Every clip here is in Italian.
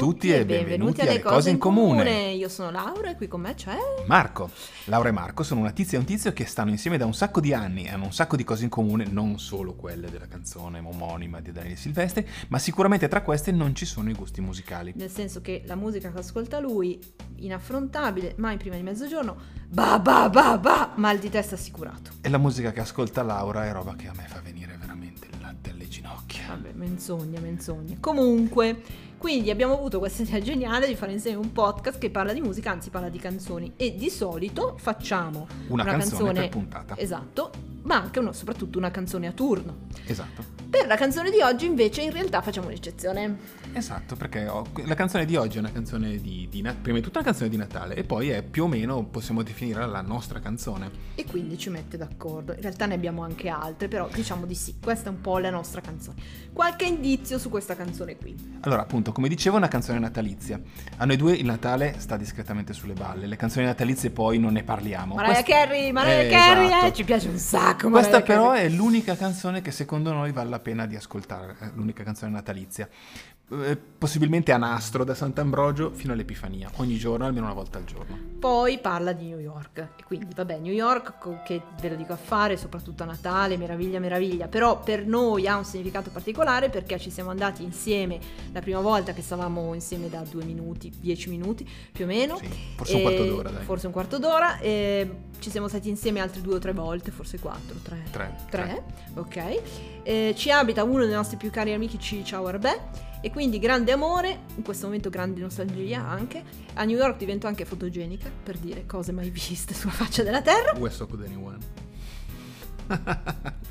tutti e benvenuti alle Cose in Comune. Io sono Laura e qui con me c'è... Marco. Laura e Marco sono una tizia e un tizio che stanno insieme da un sacco di anni e hanno un sacco di cose in comune, non solo quelle della canzone omonima di Daniele Silvestri, ma sicuramente tra queste non ci sono i gusti musicali. Nel senso che la musica che ascolta lui, inaffrontabile, mai prima di mezzogiorno, ba ba ba ba, mal di testa assicurato. E la musica che ascolta Laura è roba che a me fa venire veramente latte alle ginocchia. Vabbè, menzogna, menzogna. Comunque, quindi abbiamo avuto questa idea geniale di fare insieme un podcast che parla di musica, anzi parla di canzoni. E di solito facciamo Una, una, canzone, per puntata. Esatto, ma anche uno- soprattutto una canzone a turno. Esatto. Per la canzone di oggi invece in realtà facciamo un'eccezione. Esatto, perché ho- la canzone di oggi è una canzone di, di prima di tutto una canzone di Natale e poi è più o meno, possiamo definire la nostra canzone. E quindi ci mette d'accordo. In realtà ne abbiamo anche altre, però diciamo di sì, questa è un po' la nostra canzone. Qualche indizio su questa canzone qui. Allora, appunto, come dicevo, è una canzone natalizia. A noi due il Natale sta discretamente sulle balle. Le canzoni natalizie poi non ne parliamo. Mariah Quest- Carey, Mariah Eh, Carey, esatto. eh, ci piace un sacco. Questa Mariah però Carey. è l'unica canzone che secondo noi vale la pena di ascoltare, è l'unica canzone natalizia. Eh, possibilmente a nastro da Sant'Ambrogio fino all'Epifania, ogni giorno, almeno una volta al giorno. Poi parla di New York. E quindi, vabbè, New York, che ve lo dico a fare, soprattutto a Natale, meraviglia, meraviglia. Però per noi ha un significato particolare perché ci siamo andati insieme la prima volta che stavamo insieme da due minuti, dieci minuti più o meno. Sì, forse un E- quarto d'ora, dai. Forse un quarto d'ora. e ci siamo stati insieme altre due o tre volte, forse quattro, tre. Tre. Tre, ok. Eh, ci abita uno dei nostri più cari amici, ciao Arbè. E quindi grande amore, in questo momento grande nostalgia anche. A New York divento anche fotogenica, per dire cose mai viste sulla faccia della terra. West of anyone.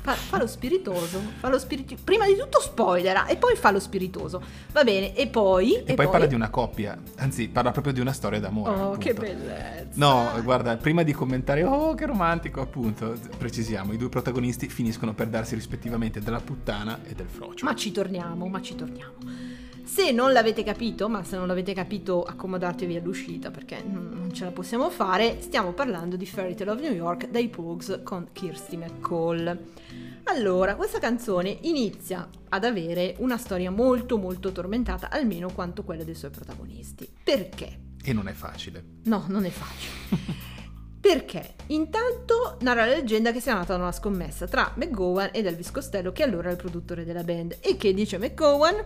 Fa, fa lo spiritoso, fa lo spiriti- Prima di tutto spoilera e poi fa lo spiritoso. Va bene, e poi... E, poi, parla di una coppia, anzi parla proprio di una storia d'amore. Oh, appunto. che bellezza. No, guarda, prima di commentare, oh che romantico, appunto, precisiamo, i due protagonisti finiscono per darsi rispettivamente della puttana e del frocio. Ma ci torniamo, ma ci torniamo. Se non l'avete capito, ma se non l'avete capito accomodatevi all'uscita perché non ce la possiamo fare, stiamo parlando di Fairy Tale of New York dai Pogues con Kirsty McCall. Allora, questa canzone inizia ad avere una storia molto molto tormentata, almeno quanto quella dei suoi protagonisti. Perché? E non è facile. No, non è facile. Perché? Intanto narra la leggenda che sia nata da una scommessa tra McGowan ed Elvis Costello, che allora è il produttore della band. E che dice McGowan?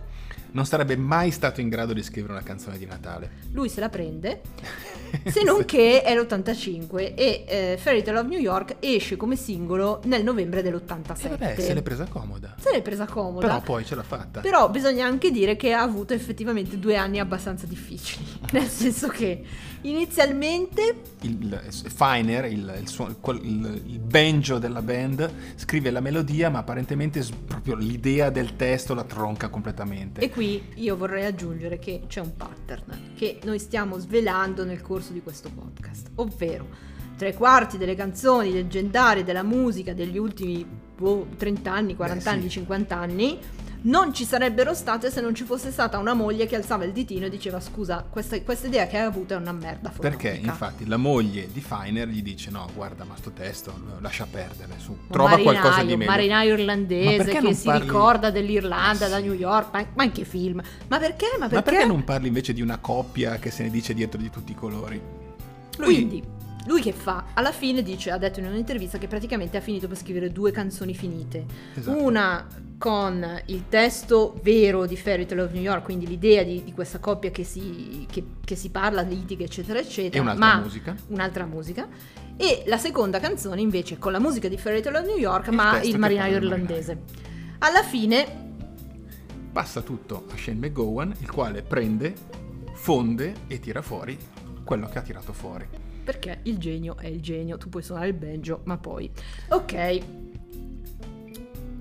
Non sarebbe mai stato in grado di scrivere una canzone di Natale. Lui se la prende, se non che è l'85 e eh, Fairy Tale of New York esce come singolo nel novembre dell'87. E vabbè, se l'è presa comoda. Se l'è presa comoda. Però poi ce l'ha fatta. Però bisogna anche dire che ha avuto effettivamente due anni abbastanza difficili. Nel senso che inizialmente Il, Finer, il, il, suo- il- il banjo della band, scrive la melodia, ma apparentemente proprio l'idea del testo la tronca completamente. E qui io vorrei aggiungere che c'è un pattern che noi stiamo svelando nel corso di questo podcast, ovvero tre quarti delle canzoni leggendarie della musica degli ultimi boh, 30 anni, 40 sì. anni, 50 anni non ci sarebbero state se non ci fosse stata una moglie che alzava il ditino e diceva scusa, questa, questa idea che hai avuto è una merda fotonica. Perché infatti la moglie di Finer gli dice no guarda ma sto testo lascia perdere su Un trova marinaio, qualcosa di un meglio marinaio Ma irlandese che si parli- ricorda dell'Irlanda Eh, da. New York, ma, ma anche film. Ma perché? Ma perché? ma perché non parli invece di una coppia che se ne dice dietro di tutti i colori lui Quindi, lui che fa? Alla fine dice, ha detto in un'intervista che praticamente ha finito per scrivere due canzoni finite. Esatto. Una con il testo vero di Fairy Tale of New York, quindi l'idea di, di questa coppia che si, che- che si parla, litiga, eccetera, eccetera. e un'altra ma musica un'altra musica. E la seconda canzone invece con la musica di Fairy Tale of New York, Il ma il marinaio irlandese. Alla fine passa tutto a Shane McGowan il quale prende fonde e tira fuori quello che ha tirato fuori Perché il genio è il genio, tu puoi suonare il banjo, ma poi... Ok.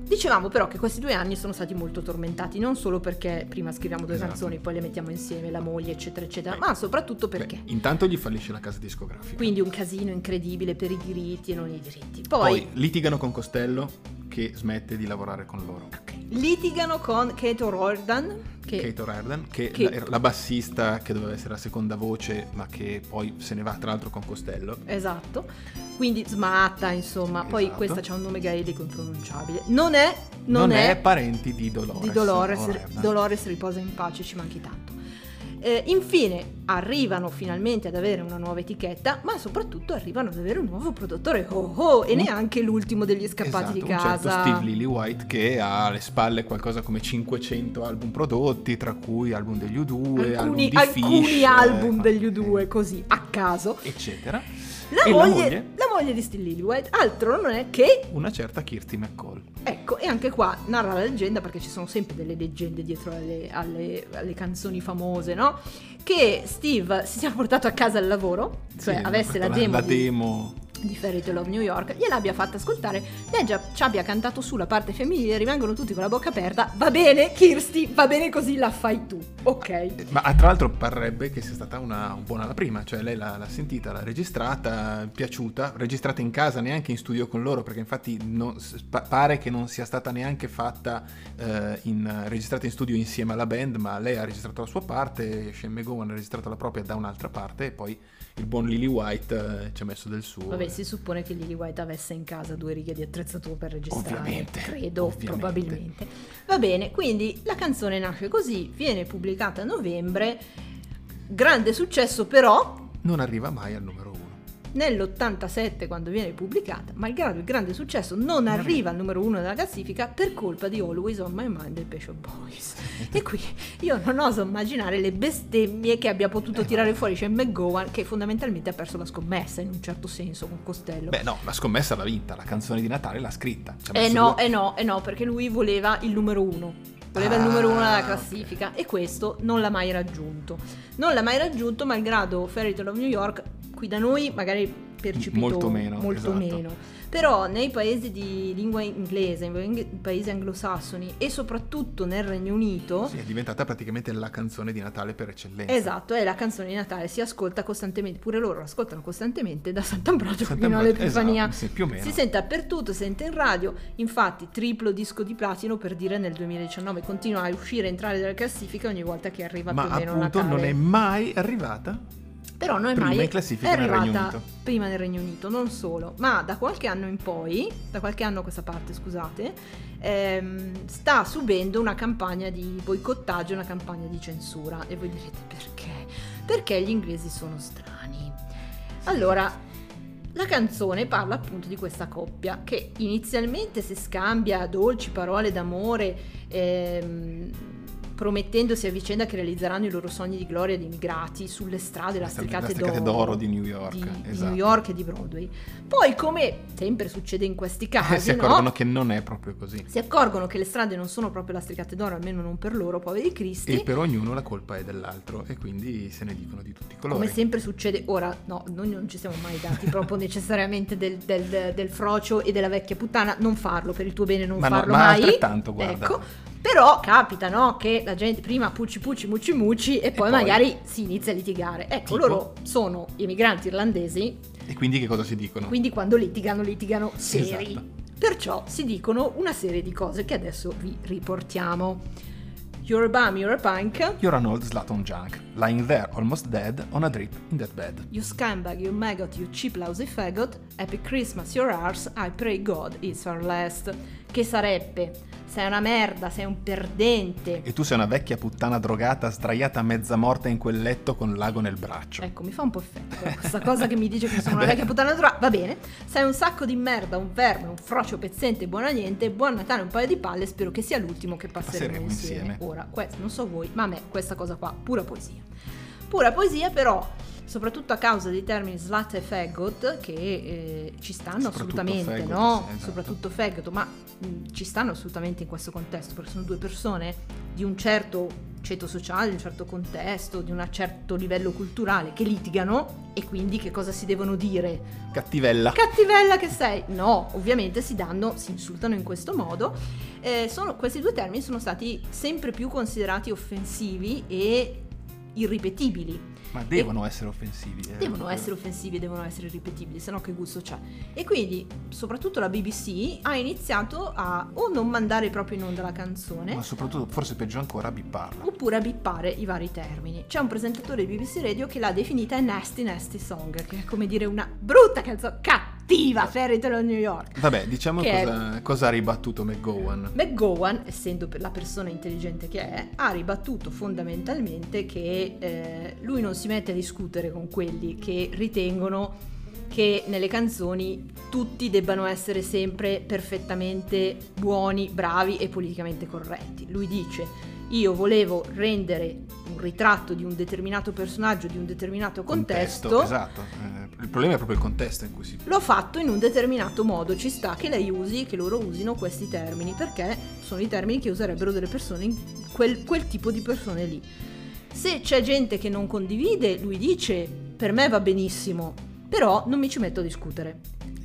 Dicevamo però che questi due anni sono stati molto tormentati, non solo perché prima scriviamo due Esatto. canzoni, poi le mettiamo insieme, la moglie, eccetera, eccetera, ma soprattutto perché. Beh, intanto gli fallisce la casa discografica Quindi un casino incredibile per i diritti e non i diritti. poi, Poi, litigano con Costello che smette di lavorare con loro ok, litigano con Kate O'Riordan, che Kate O'Riordan che, che- la, era la bassista che doveva essere la seconda voce ma che poi se ne va tra l'altro con Costello Esatto, quindi smatta, insomma, poi Esatto. questa c'ha un nome gaelico impronunciabile. Non è, non non, è, è parenti di Dolores di Dolores. Dolores riposa in pace, ci manchi tanto. Eh, infine arrivano finalmente ad avere una nuova etichetta, ma soprattutto arrivano ad avere un nuovo produttore, oh oh, e neanche l'ultimo degli scappati esatto, di casa. certo Steve Lillywhite che ha alle spalle qualcosa come 500 album prodotti, tra cui album degli U2, album alcuni, di alcuni Fish, album eh, degli eh, U2 così a caso. eccetera. La E la moglie, moglie? la di Steve Lillywhite altro non è che Una certa Kirsty McCall. Ecco, e anche qua narra la leggenda, perché ci sono sempre delle leggende dietro alle, alle- alle canzoni famose, no? Che Steve si sia portato a casa al lavoro, cioè Sì, avesse la la, demo, la di, demo di Fairy Tale of New York, gliel'abbia fatta ascoltare, lei già ci abbia cantato su la parte femminile, rimangono tutti con la bocca aperta, va bene Kirsty, va bene così la fai tu, ok? Ma ah, tra l'altro parrebbe che sia stata una buona la prima, cioè lei l'ha, l'ha sentita, l'ha registrata, piaciuta, registrata in casa, neanche in studio con loro, perché infatti non- pare che non sia stata neanche fatta eh, in, registrata in studio insieme alla band, ma lei ha registrato la sua parte, Shane McGowan ha registrato la propria da un'altra parte e poi il buon Lily White eh, ci ha messo del suo. Vabbè, si suppone che Lily White avesse in casa due righe di attrezzatura per registrare. Ovviamente, Credo, ovviamente. probabilmente. Va bene, quindi la canzone nasce così, viene pubblicata a novembre. Grande successo però Non arriva mai al numero uno. Nell'87 quando viene pubblicata, malgrado il grande successo, non arriva al numero uno della classifica per colpa di Always on My Mind del Pet Boys. E qui io non oso immaginare le bestemmie che abbia potuto Eh, tirare fuori Shane McGowan, che fondamentalmente ha perso la scommessa in un certo senso con Costello. Beh no, la scommessa l'ha vinta, la canzone di Natale l'ha scritta. Eh no, due- eh no, eh no, perché lui voleva il numero uno. Voleva il numero uno Ah, della classifica e questo non l'ha mai raggiunto. Non l'ha mai raggiunto, malgrado Fairy Tale of New York, qui da noi magari percepito Molto meno, molto esatto. meno. Però nei paesi di lingua inglese, nei paesi anglosassoni e soprattutto nel Regno Unito, Sì, è diventata praticamente la canzone di Natale per eccellenza. Esatto, è la canzone di Natale, si ascolta costantemente, pure loro la ascoltano costantemente da Sant'Ambrogio fino all'Epifania. esatto, sì, più o meno. Si sente dappertutto, si sente in radio, infatti triplo disco di platino per dire nel 2019, continua a uscire e entrare dalla classifica ogni volta che arriva Ma più o meno appunto Natale. non è mai arrivata. Però non è prima mai in classifica è arrivata prima nel Regno Unito, non solo, ma da qualche anno in poi, da qualche anno a questa parte, scusate, ehm, sta subendo una campagna di boicottaggio, una campagna di censura. E voi direte perché? Perché gli inglesi sono strani. Allora, la canzone parla appunto di questa coppia che inizialmente si scambia dolci parole d'amore, ehm, promettendosi a vicenda che realizzeranno i loro sogni di gloria di immigrati sulle strade lastricate, lastricate d'oro di New York, di, di esatto. New York e di Broadway. Poi, come sempre succede in questi Eh, casi, si no? accorgono che non è proprio così. si accorgono che le strade non sono proprio lastricate d'oro, almeno non per loro, poveri cristi. E per ognuno la colpa è dell'altro e quindi se ne dicono di tutti i colori. Come sempre succede, ora no, noi non ci siamo mai dati proprio necessariamente del, del- del frocio e della vecchia puttana, non farlo per il tuo bene, non Ma no, farlo ma mai. altrettanto, guarda. Ecco. Però capita, no? Che la gente prima pucci pucci mucci mucci e poi, poi? magari si inizia a litigare. Ecco, Tipo? loro sono emigranti irlandesi, E quindi che cosa si dicono? quindi quando litigano, litigano seri. Esatto. Perciò si dicono una serie di cose che adesso vi riportiamo. You're a bum, you're a punk. You're an old slut on junk, lying there almost dead on a drip in that bed. You scumbag, you maggot, you cheap lousy faggot, Happy Christmas, your arse, I pray God it's our last. Che sarebbe? Sei una merda, sei un perdente. E tu sei una vecchia puttana drogata sdraiata mezza morta in quel letto con l'ago nel braccio. Ecco, mi fa un po' effetto questa cosa che mi dice che sono una vecchia puttana dura. Va bene, sei un sacco di merda, un verme, un frocio pezzente, buona niente, buon Natale, un paio di palle, spero che sia l'ultimo che passeremo, Passeremo insieme. insieme. Ora, questo non so voi, ma a me questa cosa qua, pura poesia. Pura poesia però, soprattutto a causa dei termini slut e faggot, che eh, ci stanno assolutamente, faggot, no? esatto. Soprattutto faggot, ma mh, ci stanno assolutamente in questo contesto, perché sono due persone di un certo ceto sociale, di un certo contesto, di un certo livello culturale, che litigano e quindi che cosa si devono dire? Cattivella. Cattivella che sei! No, ovviamente si danno, si insultano in questo modo. Eh, sono- questi due termini sono stati sempre più considerati offensivi e irripetibili. Ma devono essere offensivi. eh. Devono essere offensivi e devono essere ripetibili, se no che gusto c'è. E quindi, soprattutto la BBC ha iniziato a o non mandare proprio in onda la canzone, Ma soprattutto, forse peggio ancora, a bipparla. oppure a bippare i vari termini. C'è un presentatore di BBC Radio che l'ha definita nasty nasty song, che è come dire una brutta canzone, cattiva cattiva of New York. Vabbè, diciamo Che è- cosa, cosa ha ribattuto McGowan. McGowan, essendo la persona intelligente che è, ha ribattuto fondamentalmente che eh, lui non si mette a discutere con quelli che ritengono che nelle canzoni tutti debbano essere sempre perfettamente buoni, bravi e politicamente corretti. Lui dice io volevo rendere un ritratto di un determinato personaggio, di un determinato contesto, Esatto. Eh, il problema è proprio il contesto in cui si... L'ho fatto in un determinato modo, ci sta che lei usi, che loro usino questi termini, perché sono i termini che userebbero delle persone, quel, quel tipo di persone lì. Se c'è gente che non condivide, lui dice, per me va benissimo, però non mi ci metto a discutere.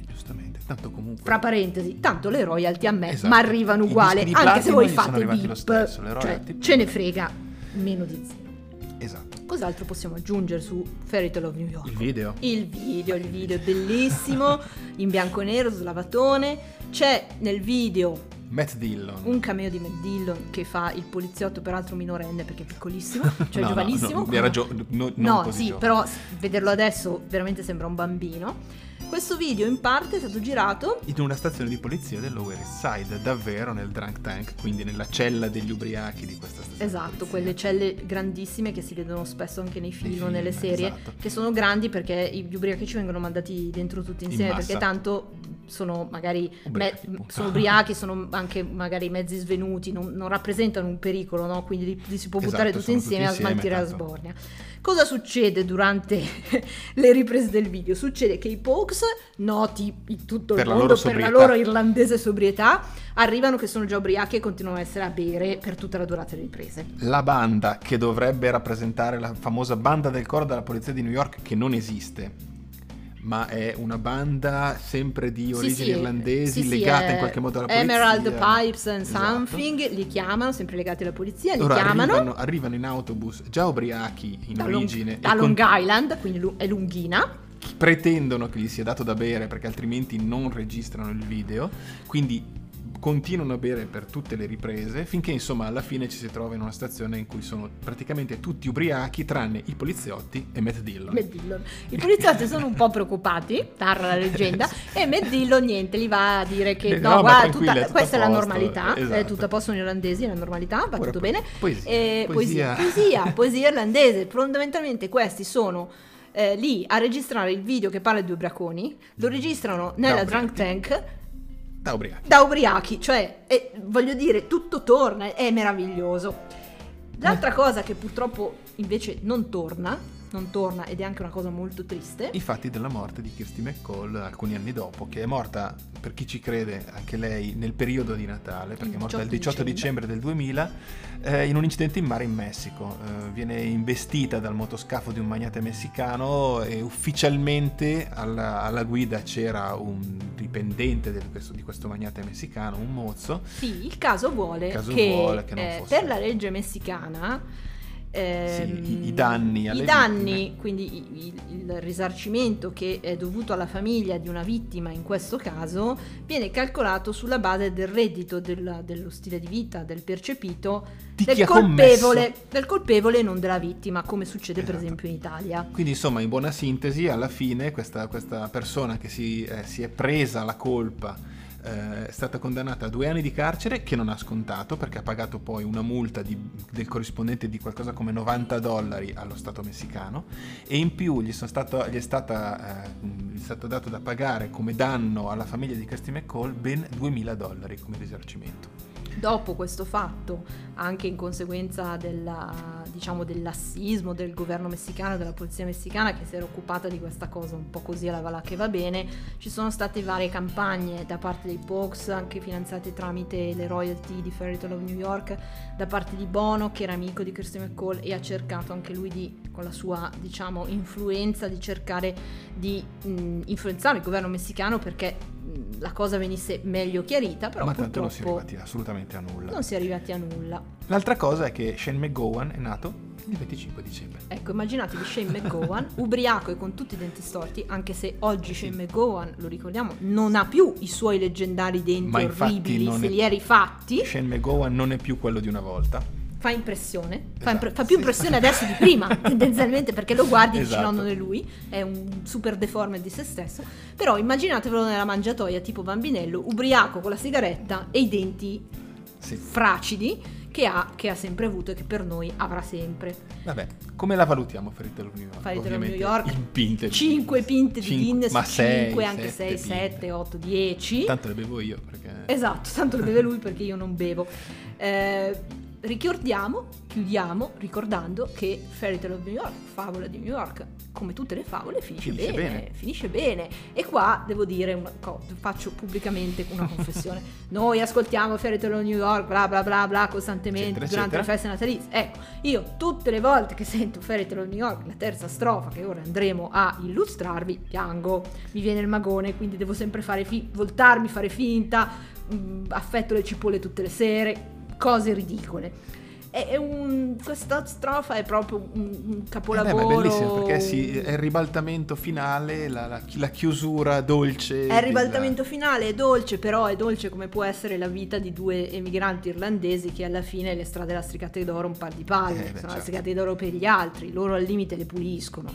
Giustamente, tanto comunque... Fra parentesi, tanto le royalty a me Esatto. ma arrivano uguale, anche se voi fate arrivati lo stesso, le cioè royalty- ce ne frega meno di zero. Esatto. Cos'altro possiamo aggiungere su Fairy Tale of New York? Il video? Il video, il video è bellissimo, in bianco e nero, slavatone. C'è nel video Matt Dillon. un cameo di Matt Dillon che fa il poliziotto, peraltro minorenne perché è piccolissimo, cioè No, no, giovanissimo. no, era gio- no- No, sì, giovane. però vederlo adesso veramente sembra un bambino. Questo video in parte è stato girato In una stazione di polizia del Lower East Side, davvero nel drunk tank, quindi nella cella degli ubriachi di questa stazione. Esatto, quelle celle grandissime che si vedono spesso anche nei film o film, nelle serie, esatto. che sono grandi perché gli ubriachi vengono mandati dentro tutti In insieme, massa. perché tanto sono magari Ubriachi, me- sono ubriachi, sono anche magari mezzi svenuti, non, non rappresentano un pericolo, no? quindi li, li si può Esatto, buttare tutti insieme tutti a smaltire la insieme, tanto. sbornia. Cosa succede durante le riprese del video? Succede che i Pokes, noti in tutto Per il la mondo per la loro irlandese sobrietà, arrivano che sono già ubriachi e continuano a essere a bere per tutta la durata delle riprese. La banda che dovrebbe rappresentare la famosa banda del coro della polizia di New York, che non esiste, ma è una banda sempre di origini sì, irlandesi, sì, legata in qualche modo alla polizia. Emerald Pipes and Esatto. Something li chiamano, sempre legati alla polizia, li Loro chiamano arrivano, arrivano in autobus già ubriachi in da, Long, origine da e Long con- Island, quindi è lunghina. pretendono che gli sia dato da bere perché altrimenti non registrano il video, quindi continuano a bere per tutte le riprese finché insomma alla fine ci si trova in una stazione in cui sono praticamente tutti ubriachi tranne i poliziotti e Matt Dillon. Matt Dillon. I poliziotti sono un po' preoccupati, narra la leggenda, e Matt Dillon niente, li va a dire che Eh, no, no, guarda, tutta- è questa è la posto, normalità, è esatto. tutto a posto in irlandesi, è la normalità, va Ora tutto bene. poesia, E poesia. poesia, poesia, irlandese. Fondamentalmente questi sono eh, lì a registrare il video che parla di ubriaconi, lo registrano nella Da drunk tank Da ubriachi. da ubriachi, cioè eh, voglio dire, tutto torna, è meraviglioso. L'altra cosa che purtroppo invece non torna, non torna ed è anche una cosa molto triste, I fatti della morte di Kirsty McCall alcuni anni dopo, che è morta, per chi ci crede, anche lei nel periodo di Natale, perché è morta il 18 18 dicembre del 2000, eh, in un incidente in mare in Messico. Eh, viene investita dal motoscafo di un magnate messicano e ufficialmente alla, alla guida c'era un dipendente questo- di questo magnate messicano, un mozzo. sì, il caso vuole Il caso che, vuole che eh, per la legge messicana ehm, i- i danni alle i danni, vittime. quindi i- il, il risarcimento che è dovuto alla famiglia di una vittima in questo caso viene calcolato sulla base del reddito della- dello stile di vita del percepito del colpevole, del colpevole e non della vittima come succede per Esatto. esempio in Italia Quindi insomma, in buona sintesi, alla fine questa, questa persona che si, eh, si è presa la colpa eh, è stata condannata a due anni di carcere che non ha scontato perché ha pagato poi una multa di- del corrispondente di qualcosa come 90 dollari allo Stato messicano e in più gli, stato, gli, è stata, eh, gli è stato dato da pagare come danno alla famiglia di Kirsty McCall ben 2000 dollari come risarcimento. dopo questo fatto, anche in conseguenza della, diciamo, del lassismo del governo messicano, della polizia messicana che si era occupata di questa cosa un po' così alla vala che va bene, ci sono state varie campagne da parte dei Pox, anche finanziate tramite le royalty di Fairy Tale of New York, da parte di Bono che era amico di Kirsty McCall e ha cercato anche lui di, con la sua diciamo, influenza di cercare di mh, influenzare il governo messicano perché la cosa venisse meglio chiarita, però Ma tanto non si è arrivati assolutamente a nulla. non si è arrivati a nulla. L'altra cosa è che Shane McGowan è nato il 25 dicembre. Ecco, immaginatevi Shane McGowan, ubriaco e con tutti i denti storti, anche se oggi Shane McGowan, lo ricordiamo, non ha più i suoi leggendari denti Ma orribili, se li è rifatti. Shane McGowan non è più quello di una volta. Fa impressione, fa, Esatto, impre- fa più sì. impressione adesso di prima, tendenzialmente, perché lo guardi e dici Esatto. no, non è lui, è un super deforme di se stesso, però immaginatevelo nella mangiatoia tipo bambinello, ubriaco con la sigaretta e i denti Sì. fracidi che ha, che ha sempre avuto e che per noi avrà sempre. Vabbè, come la valutiamo Ferite New York? Ovviamente New York, in pinte. di 5 pinte di Guinness, ma 5, sei, anche sette 6, pinte. 7, 8, 10. Tanto le bevo io perché... Esatto, tanto lo beve lui perché io non bevo. Eh, ricordiamo, chiudiamo ricordando che Fairy Tale of New York, favola di New York, come tutte le favole, finisce, Finisce bene, bene. Finisce bene. E qua devo dire una cosa, faccio pubblicamente una confessione. Noi ascoltiamo Fairy Tale of New York, bla bla bla bla, costantemente Eccetera, durante eccetera. le feste natalizie. Ecco, io tutte le volte che sento Fairy Tale of New York, la terza strofa che ora andremo a illustrarvi, piango, mi viene il magone, quindi devo sempre fare fi- voltarmi, fare finta, mm, affetto le cipolle tutte le sere, cose ridicole. Un- questa strofa è proprio un, un Eh beh, capolavoro. è bellissimo perché sì, è il ribaltamento finale, la, la- la chiusura dolce. È il ribaltamento finale, è dolce, però è dolce come può essere la vita di due emigranti irlandesi che alla fine le strade lastricate d'oro un par di palle, Eh, sono certo. lastricate d'oro per gli altri, loro al limite le puliscono.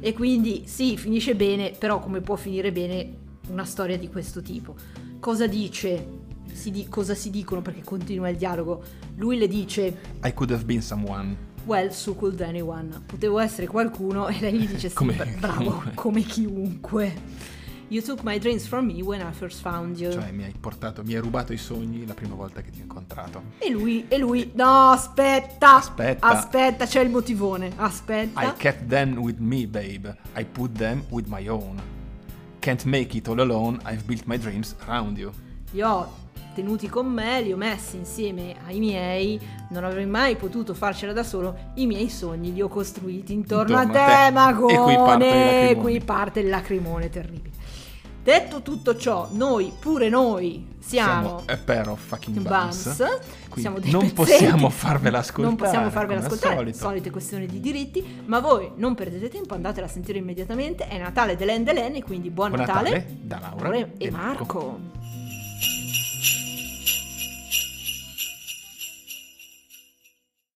E quindi sì, finisce bene, però come può finire bene una storia di questo tipo? Cosa dice? Si di- cosa si dicono? Perché continua il dialogo. Lui le dice I could have been someone. Well, so could anyone. Potevo essere qualcuno e lei gli dice sì, Come bra- bravo, chiunque. come chiunque. You took my dreams from me when I first found you. Cioè mi hai portato, mi hai rubato i sogni la prima volta che ti ho incontrato. E lui, e lui, no, aspetta, Aspetta. aspetta, c'è il motivone, aspetta. I kept them with me, babe. I put them with my own. Can't make it all alone, I've built my dreams around you. Li ho tenuti con me, li ho messi insieme ai miei, non avrei mai potuto farcela da solo, i miei sogni li ho costruiti intorno, Intorno a te, te. Magone. E qui parte il lacrimone. qui parte il lacrimone terribile. Detto tutto ciò, noi, pure noi, siamo... Siamo of fucking Bums, bums. Siamo dei non pezzenti. possiamo farvela ascoltare. Non possiamo farvela ascoltare, solito. solite questioni di diritti, ma voi non perdete tempo, andatela a sentire immediatamente, è Natale dell'En Delen e quindi buon, Buon Natale da Laura e e Marco. Marco.